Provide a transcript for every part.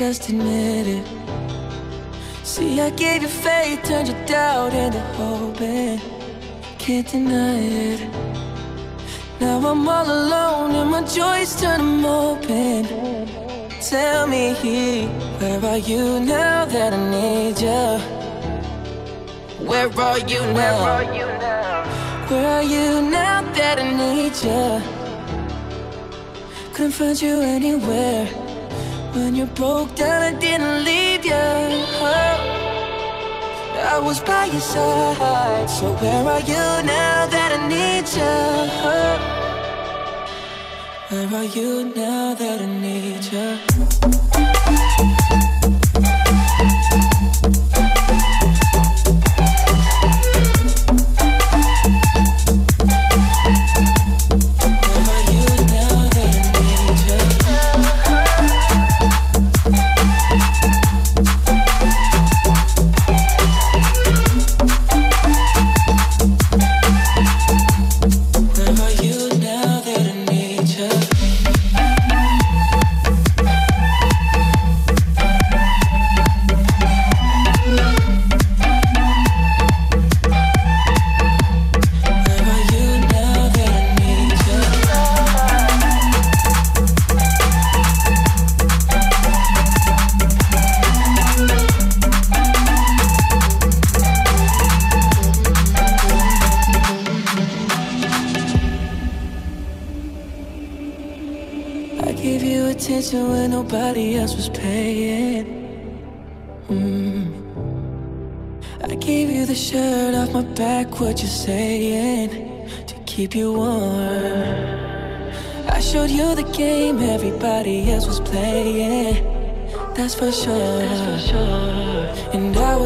Just admit it. See, I gave you faith, turned your doubt into hope, and can't deny it. Now I'm all alone and my joys turn them open. Tell me, where are you now that I need you? Where are you now? Where are you now that I need you? Couldn't find you anywhere. When you broke down, I didn't leave you. I was by your side. So where are you now that I need you? Where are you now that I need you?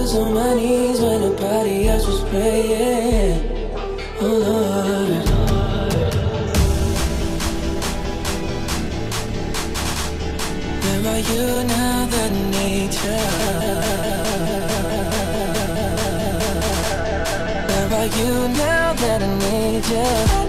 Was on my knees when nobody else was praying. Oh Lord. Where are you now that you? Where are you now that I need you?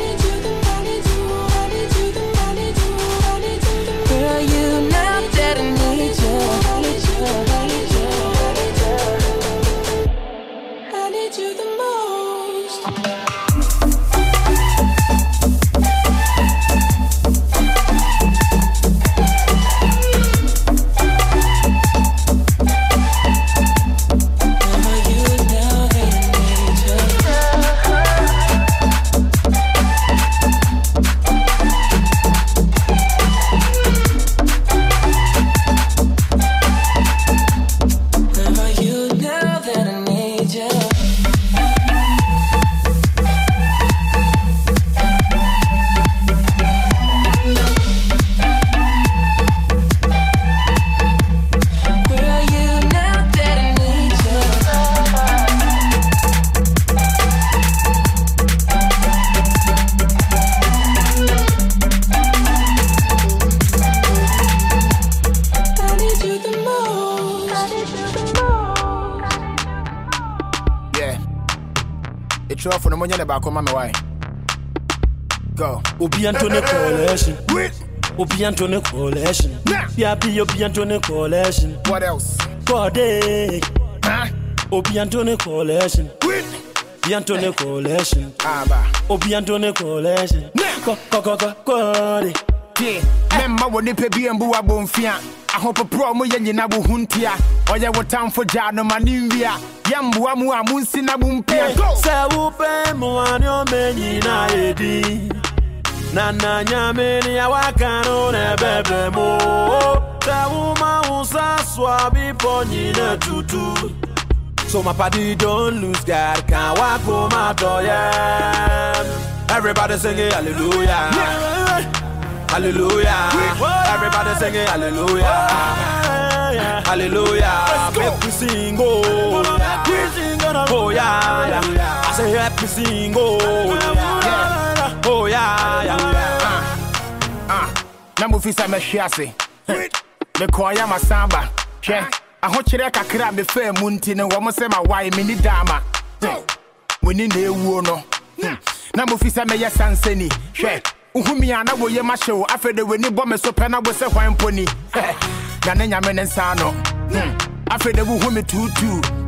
no mo nyɛ ne baako ma me wae go obi anto ne collection obi anto ne collection obi anto ne collection what else kɔde huh? obi anto ne collection obi anto ne collection Go, go, go, go, kɔkɔkɔ kɔde mɛmma wɔ nipa bi mbu wa bɔ mfia ahopoprɔ mu yɛ nyina wo ho ntia ɔyɛ wo tamfo gyaa no ma ne nwia yɛmboa mu a monsi na mo mpia! Sɛ wopɛ mmoa ne ɔma nyinaa yɛdi na na nyame ne awaka no na ɛbɛbrɛ mu sɛ woma wo sa so a bepɔ nyina tutu. So my party don't lose God, can't walk home out Everybody singing hallelujah. Hallelujah. Everybody singing hallelujah. Hallelujah. Make we sing oh. Oh yeah. I say help me sing oh. Yeah. Oh yeah. Ah, na mofi sɛ mɛhwe ase mekɔɔyɛ ma san ba hwɛ ahokyerɛ kakra a mefaa mu nti no wɔ mo sɛ mawae menni daama muni na ewuo no na mofi sɛ mɛyɛ sansani hwɛ wohumi a na woyɛ mahyɛ wo afei de w'ani bɔ me so pɛ na wo sɛ hwan mpo ni na ne nyame ne nsa no hmm. afei de wohu me tuutuu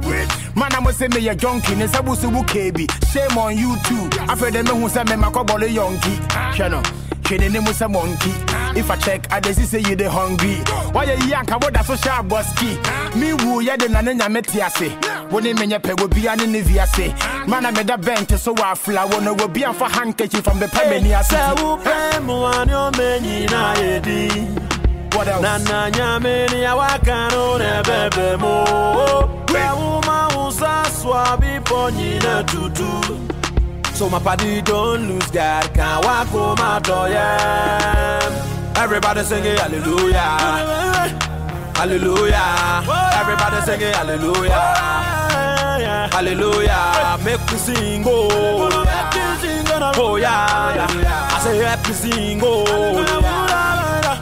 mana mo say me a junkie ne sabu su kebi shame on you too. After them who say me makobole yonki. Chano Training him with a monkey. If I check, I just say you the hungry. Why you yank about that social boski? Me woo ya the nana metiase. When they mean your peg will be an inviase. Man, I made a bench so I flower. One will be for handkerchief from the Pemenia. What else? Nana nyameni ya wakano ne bebe mo. Kwa uma usa swabi ponyina tutu. So my party don't lose God, can't walk home out yeah. Everybody singing hallelujah, hallelujah. Everybody singing hallelujah, hallelujah. Make me sing, oh, oh yeah, yeah. I say happy sing, oh,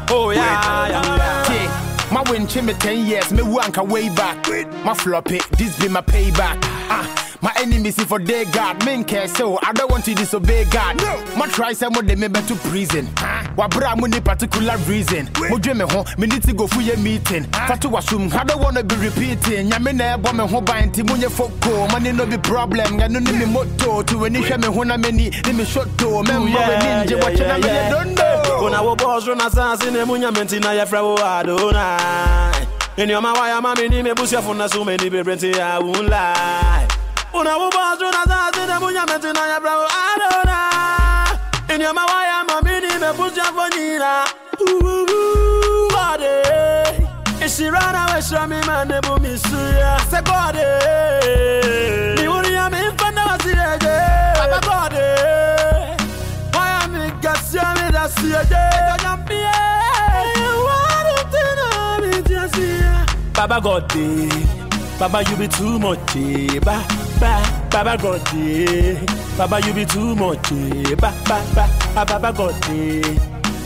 oh yeah, yeah. My win me 10 years, me wanka way back. My floppy, this be my payback. Ah. My enemies if for their God, men care so I don't want to disobey God. No. My try some of them maybe to prison. Wa bra mo ni particular reason. Mo dwe me ho, me need to go for your meeting. Ah. Fatu wasum, I don't wanna be repeating. Nya me na ebo me ho ban ti munye foko. Money no be problem. Ga no ni me moto to any hwe me ho na me ni ni me shoto. Me mm, mbo we ninja watch na me don't know. Una wo boss run assassin e munya menti na ya fra wo adonai. In your mawaya mami ni me busia funa so many brenti I won't lie. Una wuba zuna za zine munya meti na ya bravo adona Inya mawaya mamini me man. pusya fonyina Bade Ishirana we shami mane bumisuya Se bade Ni uri ya mi mfanda wasireje Baba bade Waya mi gasya mi dasiyeje Kanyambie Wadu tina mi jasiya Baba God eh. Baba you be too much eh. Ba ba, Baba God, yeah. Baba, you be too much, yeah. Ba, ba, ba, Baba God, yeah.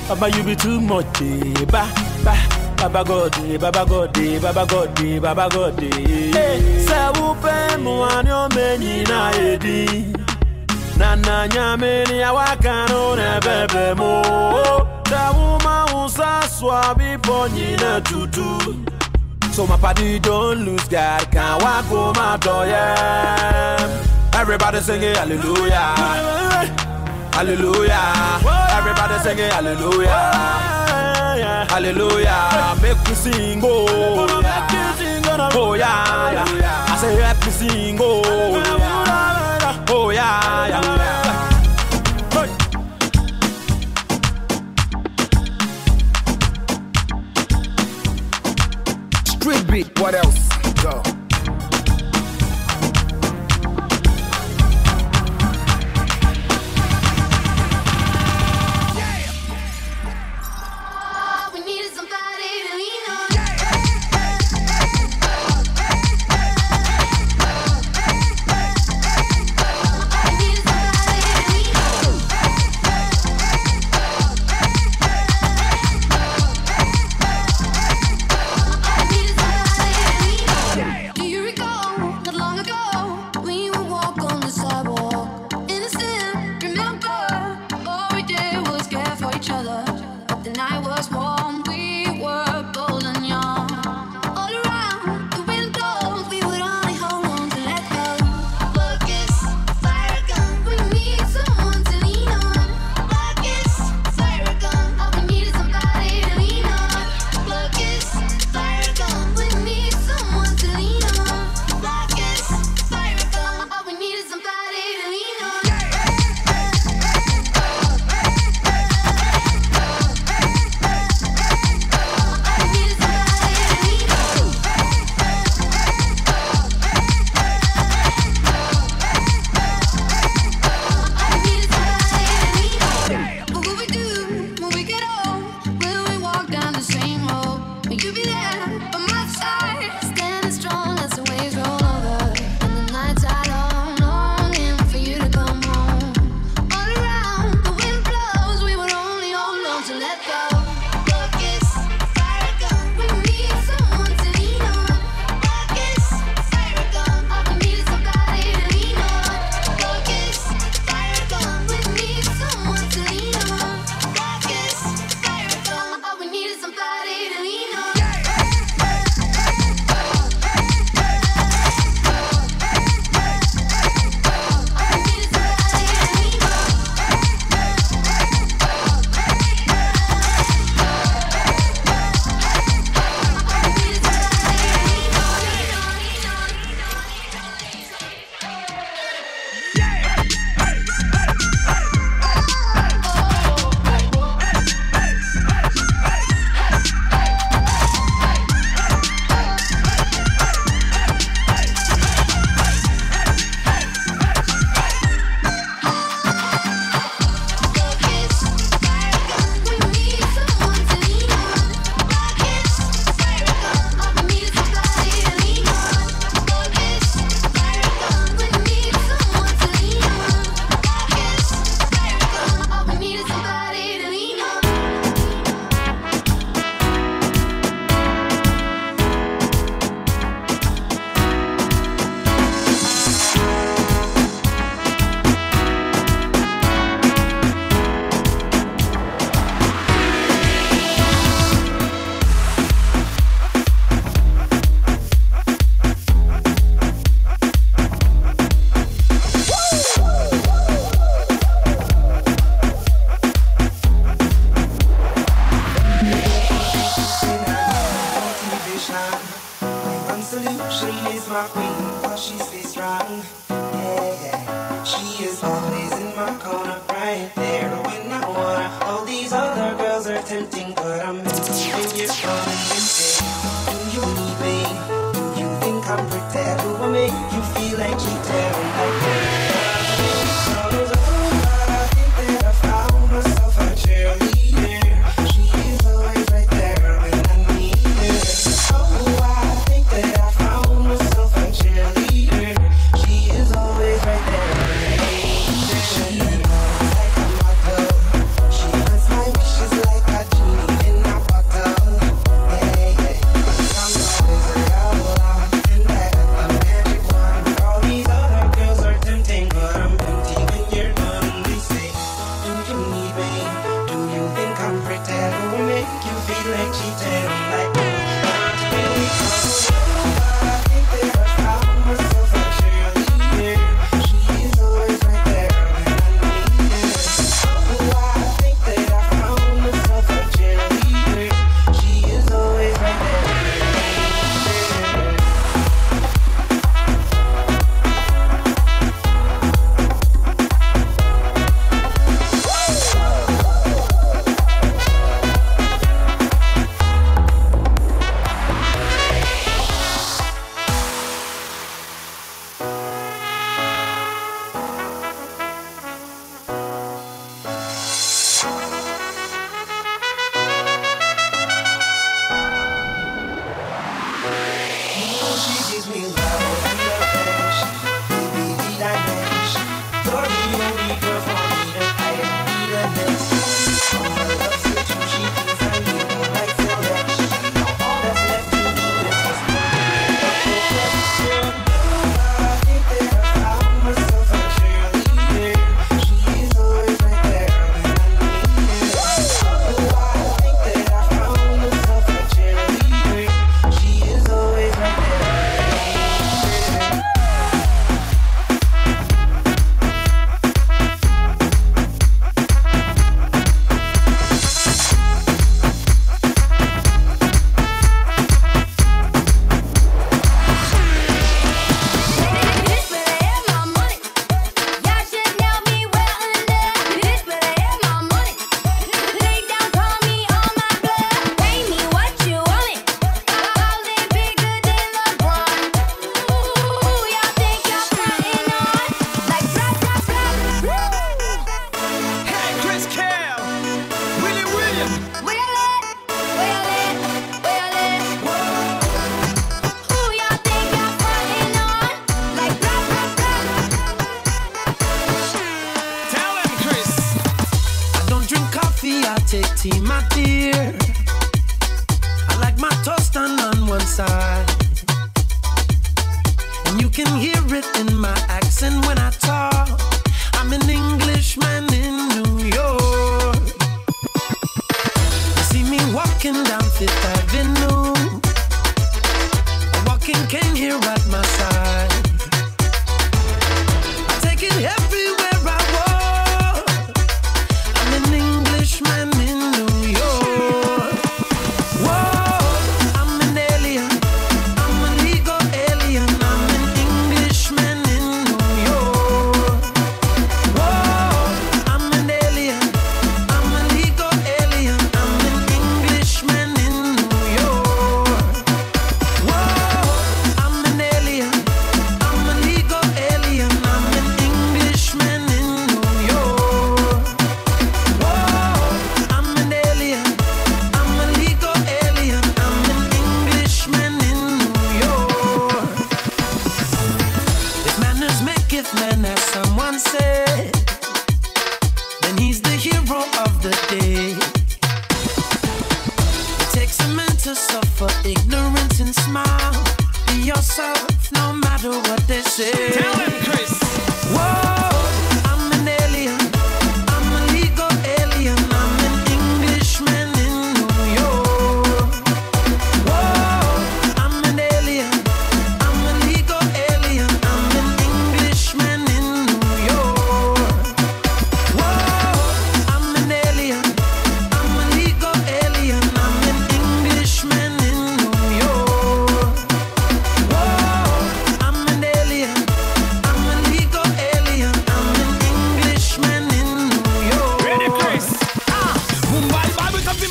Baba, you be too much. Eh. Ba, ba, Baba God, yeah. Baba God, yeah. Baba God, yeah. Baba God, yeah. Hey, say, upe mwani omenyi na edi. Na na nyame ni awakano ne bebe mo. Tawuma usa swabi ponyi na tutu. So my party don't lose God, can't walk out yeah. Everybody singing hallelujah, hallelujah. Everybody singing hallelujah, hallelujah. Make me sing, oh, oh yeah, yeah. I say let me sing, oh, oh yeah, yeah. What else?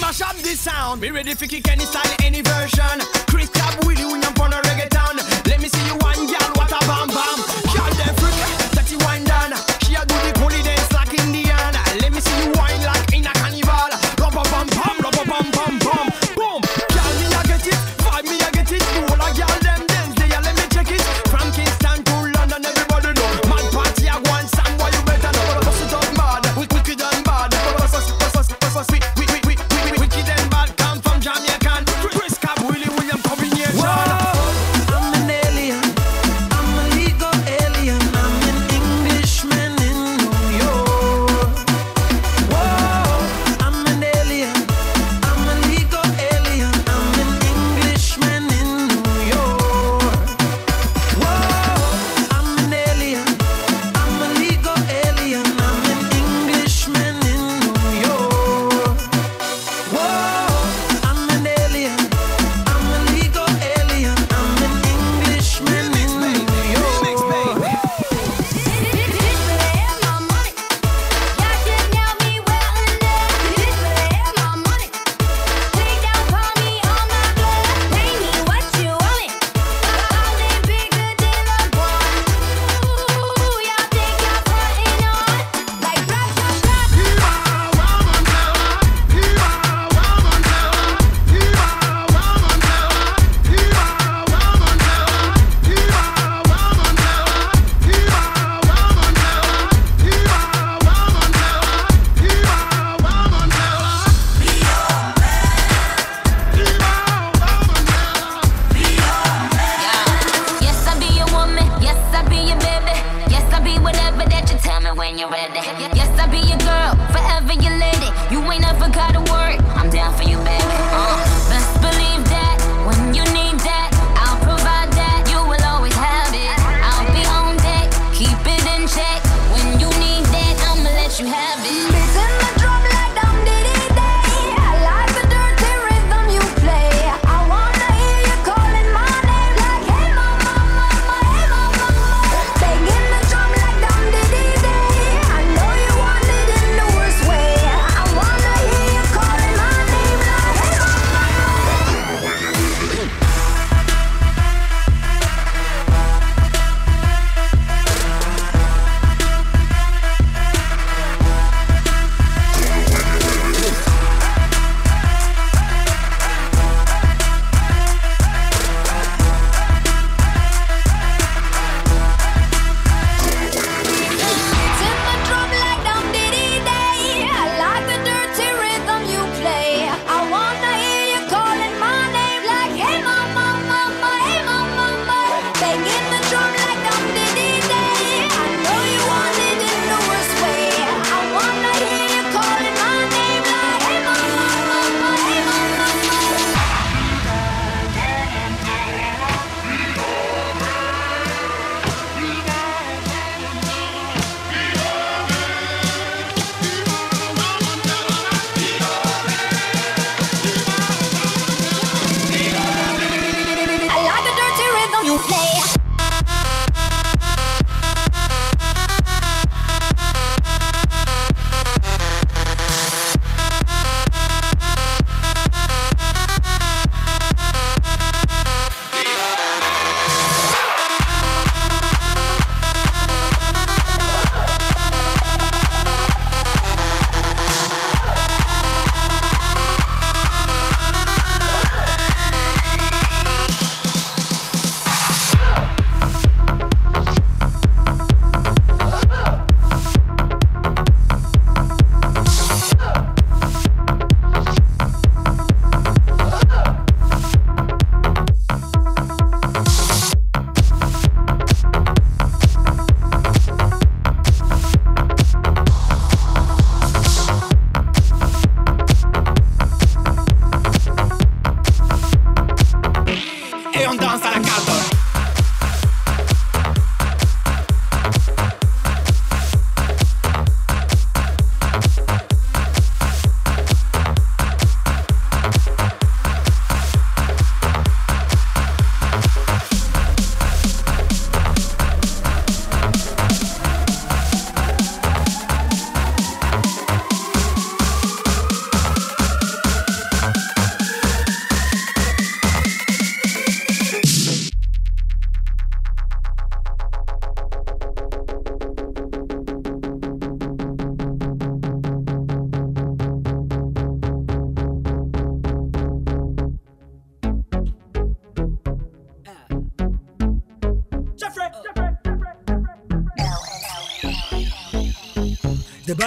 mash up this sound. Be ready for kick any style, any version. Chris Cab, Willie when I'm on. Let me see you one girl, what a bam bam.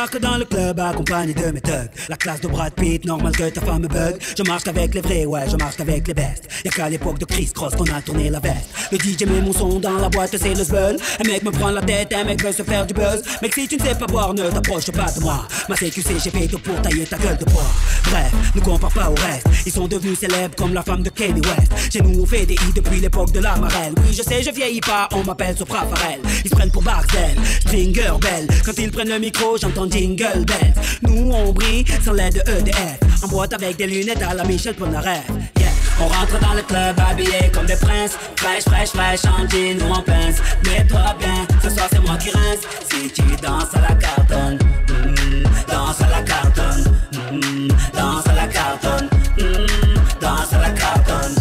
Débarque dans le club accompagné de mes thugs. La classe de Brad Pitt, normal que ta femme me bug. Je marche avec les vrais, ouais, je marche avec les bestes. Y'a qu'à l'époque de Chris Cross qu'on a tourné la veste. Le DJ met mon son dans la boîte, c'est le zbeul. Un mec me prend la tête, un mec veut se faire du buzz. Mec, si tu ne sais pas boire, ne t'approche pas de moi. Ma CQC, j'ai fait tout pour tailler ta gueule de bois. Bref, ne compare pas au reste. Ils sont devenus célèbres comme la femme de Kanye West. Chez nous, on fait des hits depuis l'époque de la marelle. Oui, je sais, je vieillis pas, on m'appelle Sopra Farel. Ils se prennent pour Barcel, Stringer Bell. Quand ils prennent le micro, j'entends Jingle Nous, on brille sans l'aide de EDF. En boîte avec des lunettes à la Michel Polnareff. On rentre dans le club habillé comme des princes. Fraîche, fraîche, fraîche, en jean ou en pince. Mets-toi bien, ce soir c'est moi qui rince. Si tu danses à la cartonne, mm, danse à la cartonne, mm, danse à la cartonne, mm, danse à la cartonne,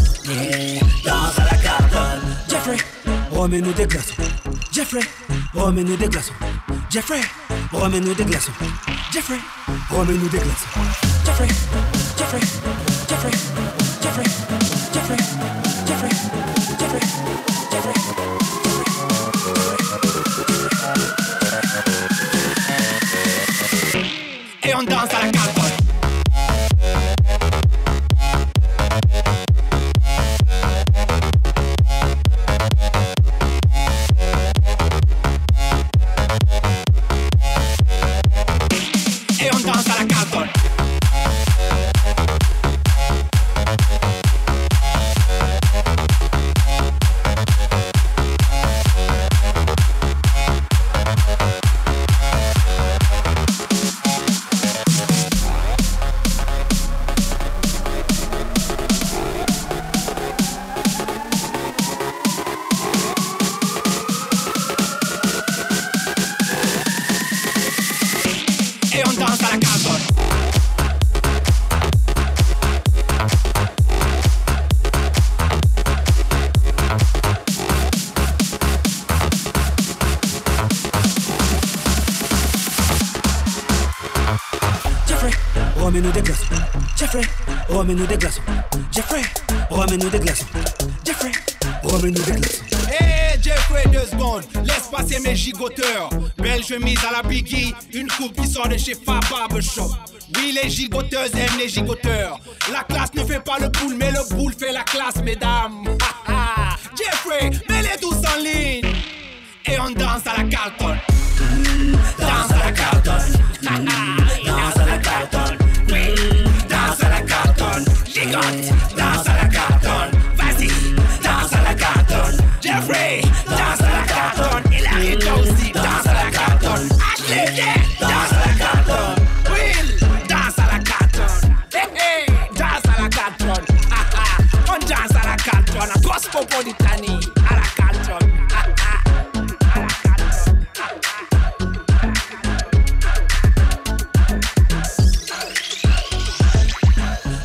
danse à la cartonne. Jeffrey, remets-nous des glaçons. Jeffrey, remets-nous des glaçons. Jeffrey, remets-nous des glaçons. Jeffrey, remets-nous des glaçons. Jeffrey, Jeffrey, Jeffrey, Jeffrey, Jeffrey, Jeffrey, remets-nous des glaçons. Jeffrey, remets-nous des glaçons. Jeffrey, remets-nous des glaçons. Hé Jeffrey, deux secondes, laisse passer mes gigoteurs. Belle chemise à la Biggie, une coupe qui sort de chez Fab Barbershop. Oui, les gigoteuses aiment les gigoteurs. La classe ne fait pas le boule, mais le boule fait la classe, mesdames. Jeffrey, mets-les tous en ligne. Et on danse à la Carlton. Danse à la Carlton.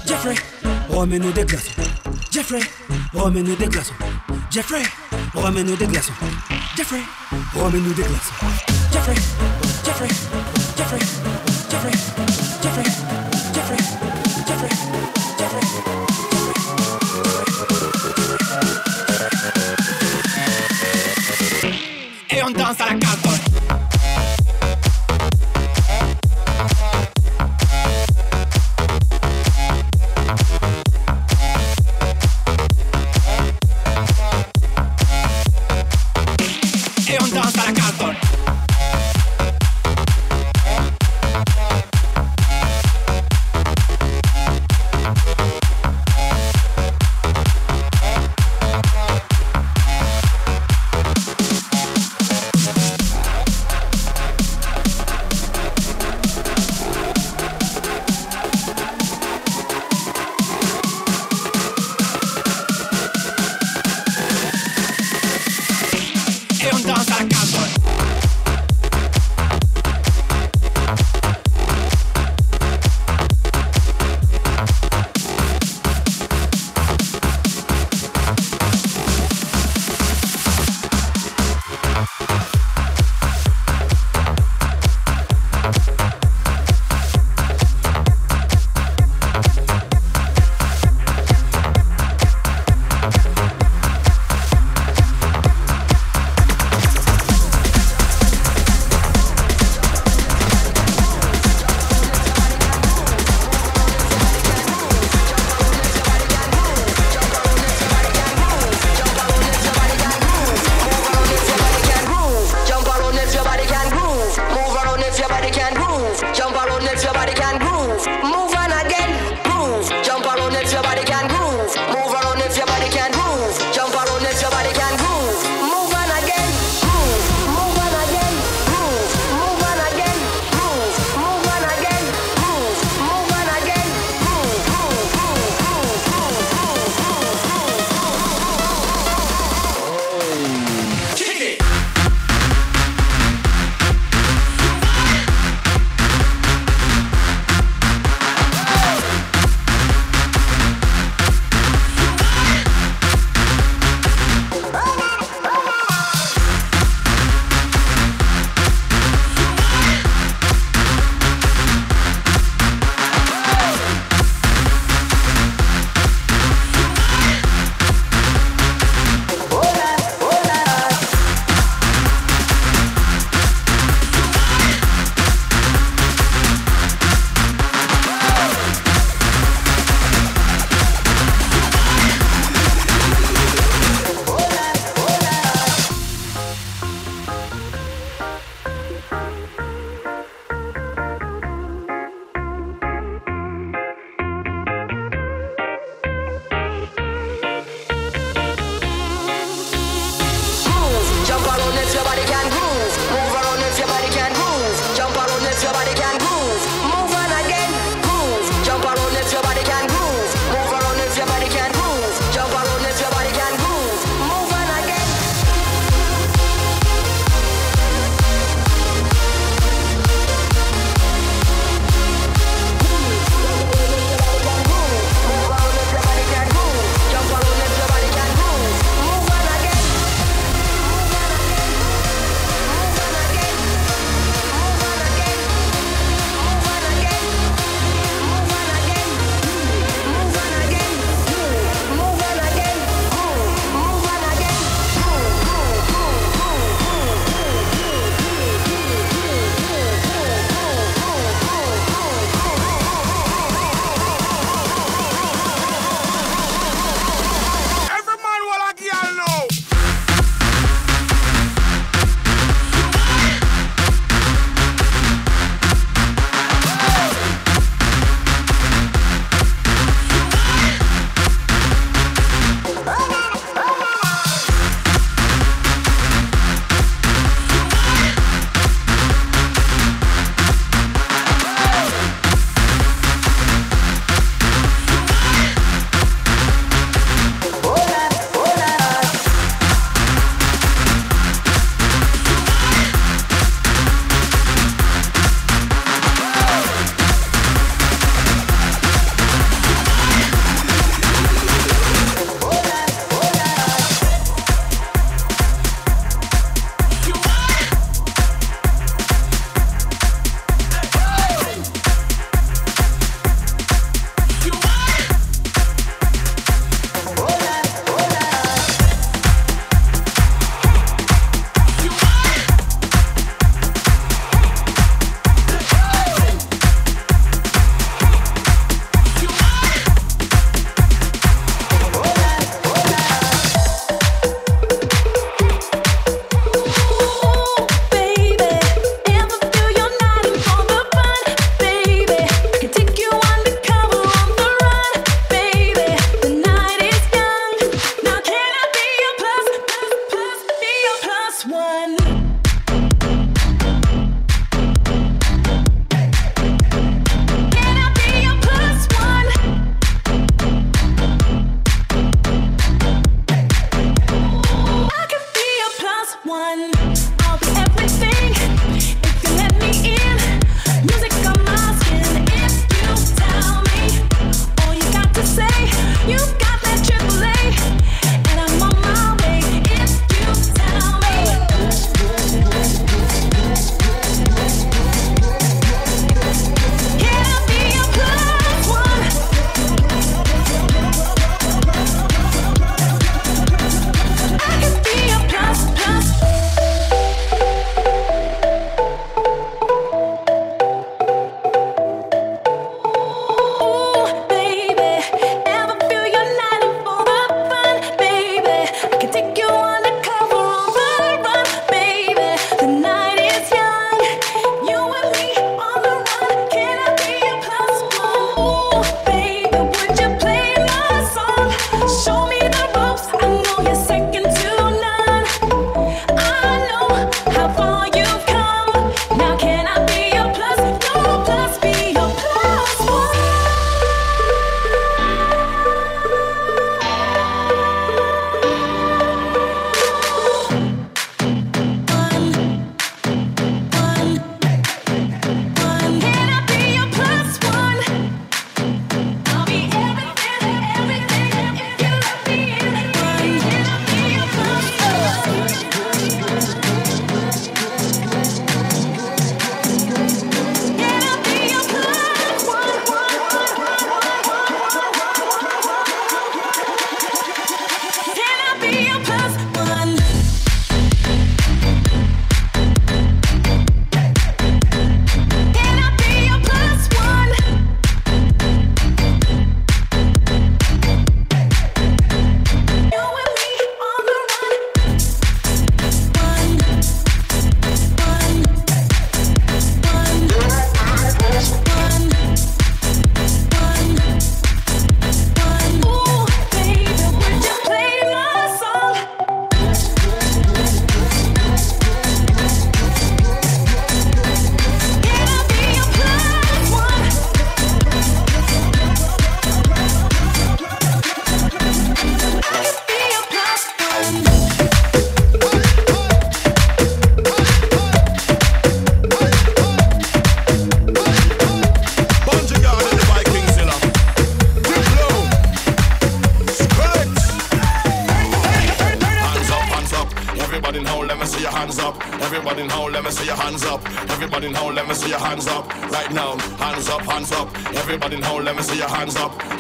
Jeffrey, remets-nous des glaçons. Jeffrey, remets-nous des glaçons. Jeffrey, remets-nous des glaçons. Jeffrey, remets-nous des glaçons. Jeffrey, Jeffrey, Jeffrey, Jeffrey, Jeffrey, À la Carlton.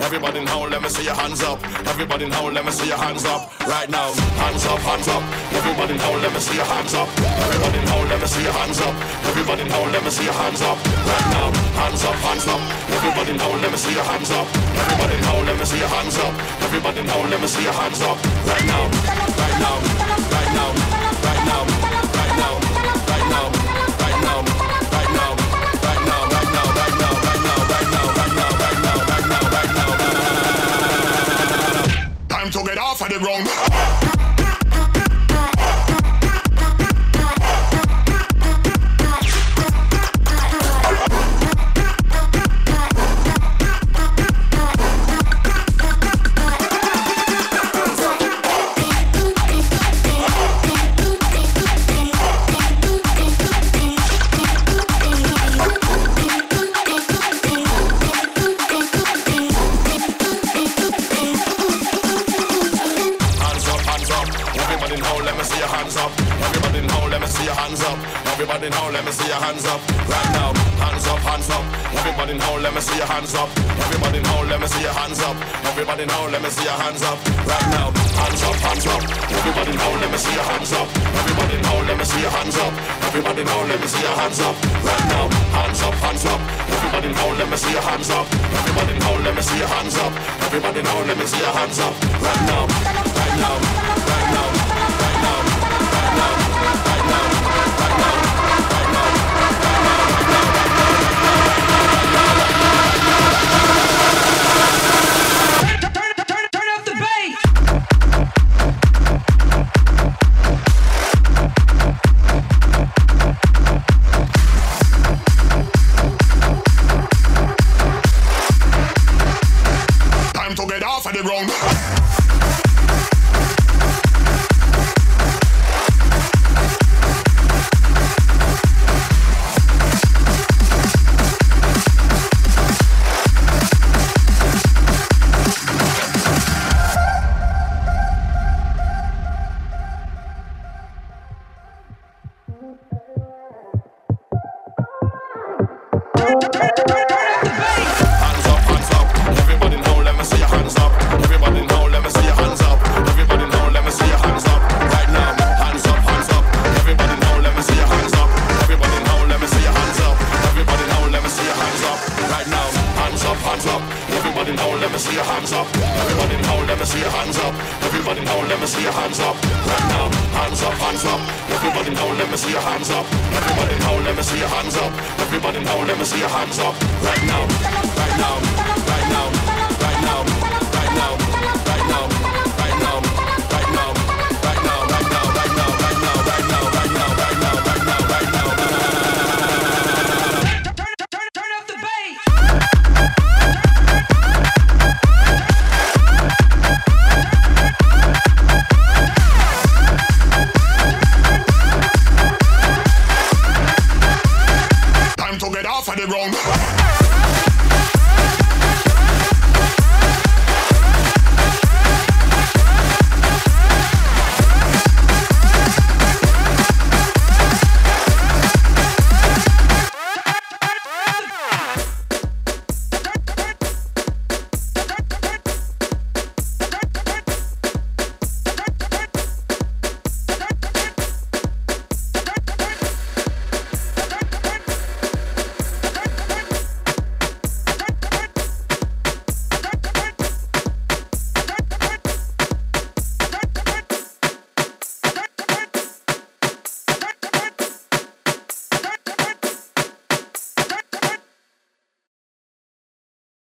Everybody in howl, let me see your hands up. Everybody in howl, let me see your hands up. Right now, hands up, hands up. Everybody in howl, let me see your hands up. Everybody in howl, let me see your hands up. Everybody in howl, let me see your hands up. Right now, hands up, hands up. Everybody in howl, let me see your hands up. Everybody in howl, let me see your hands up. Everybody in howl, let me see your hands up. Right now, right now.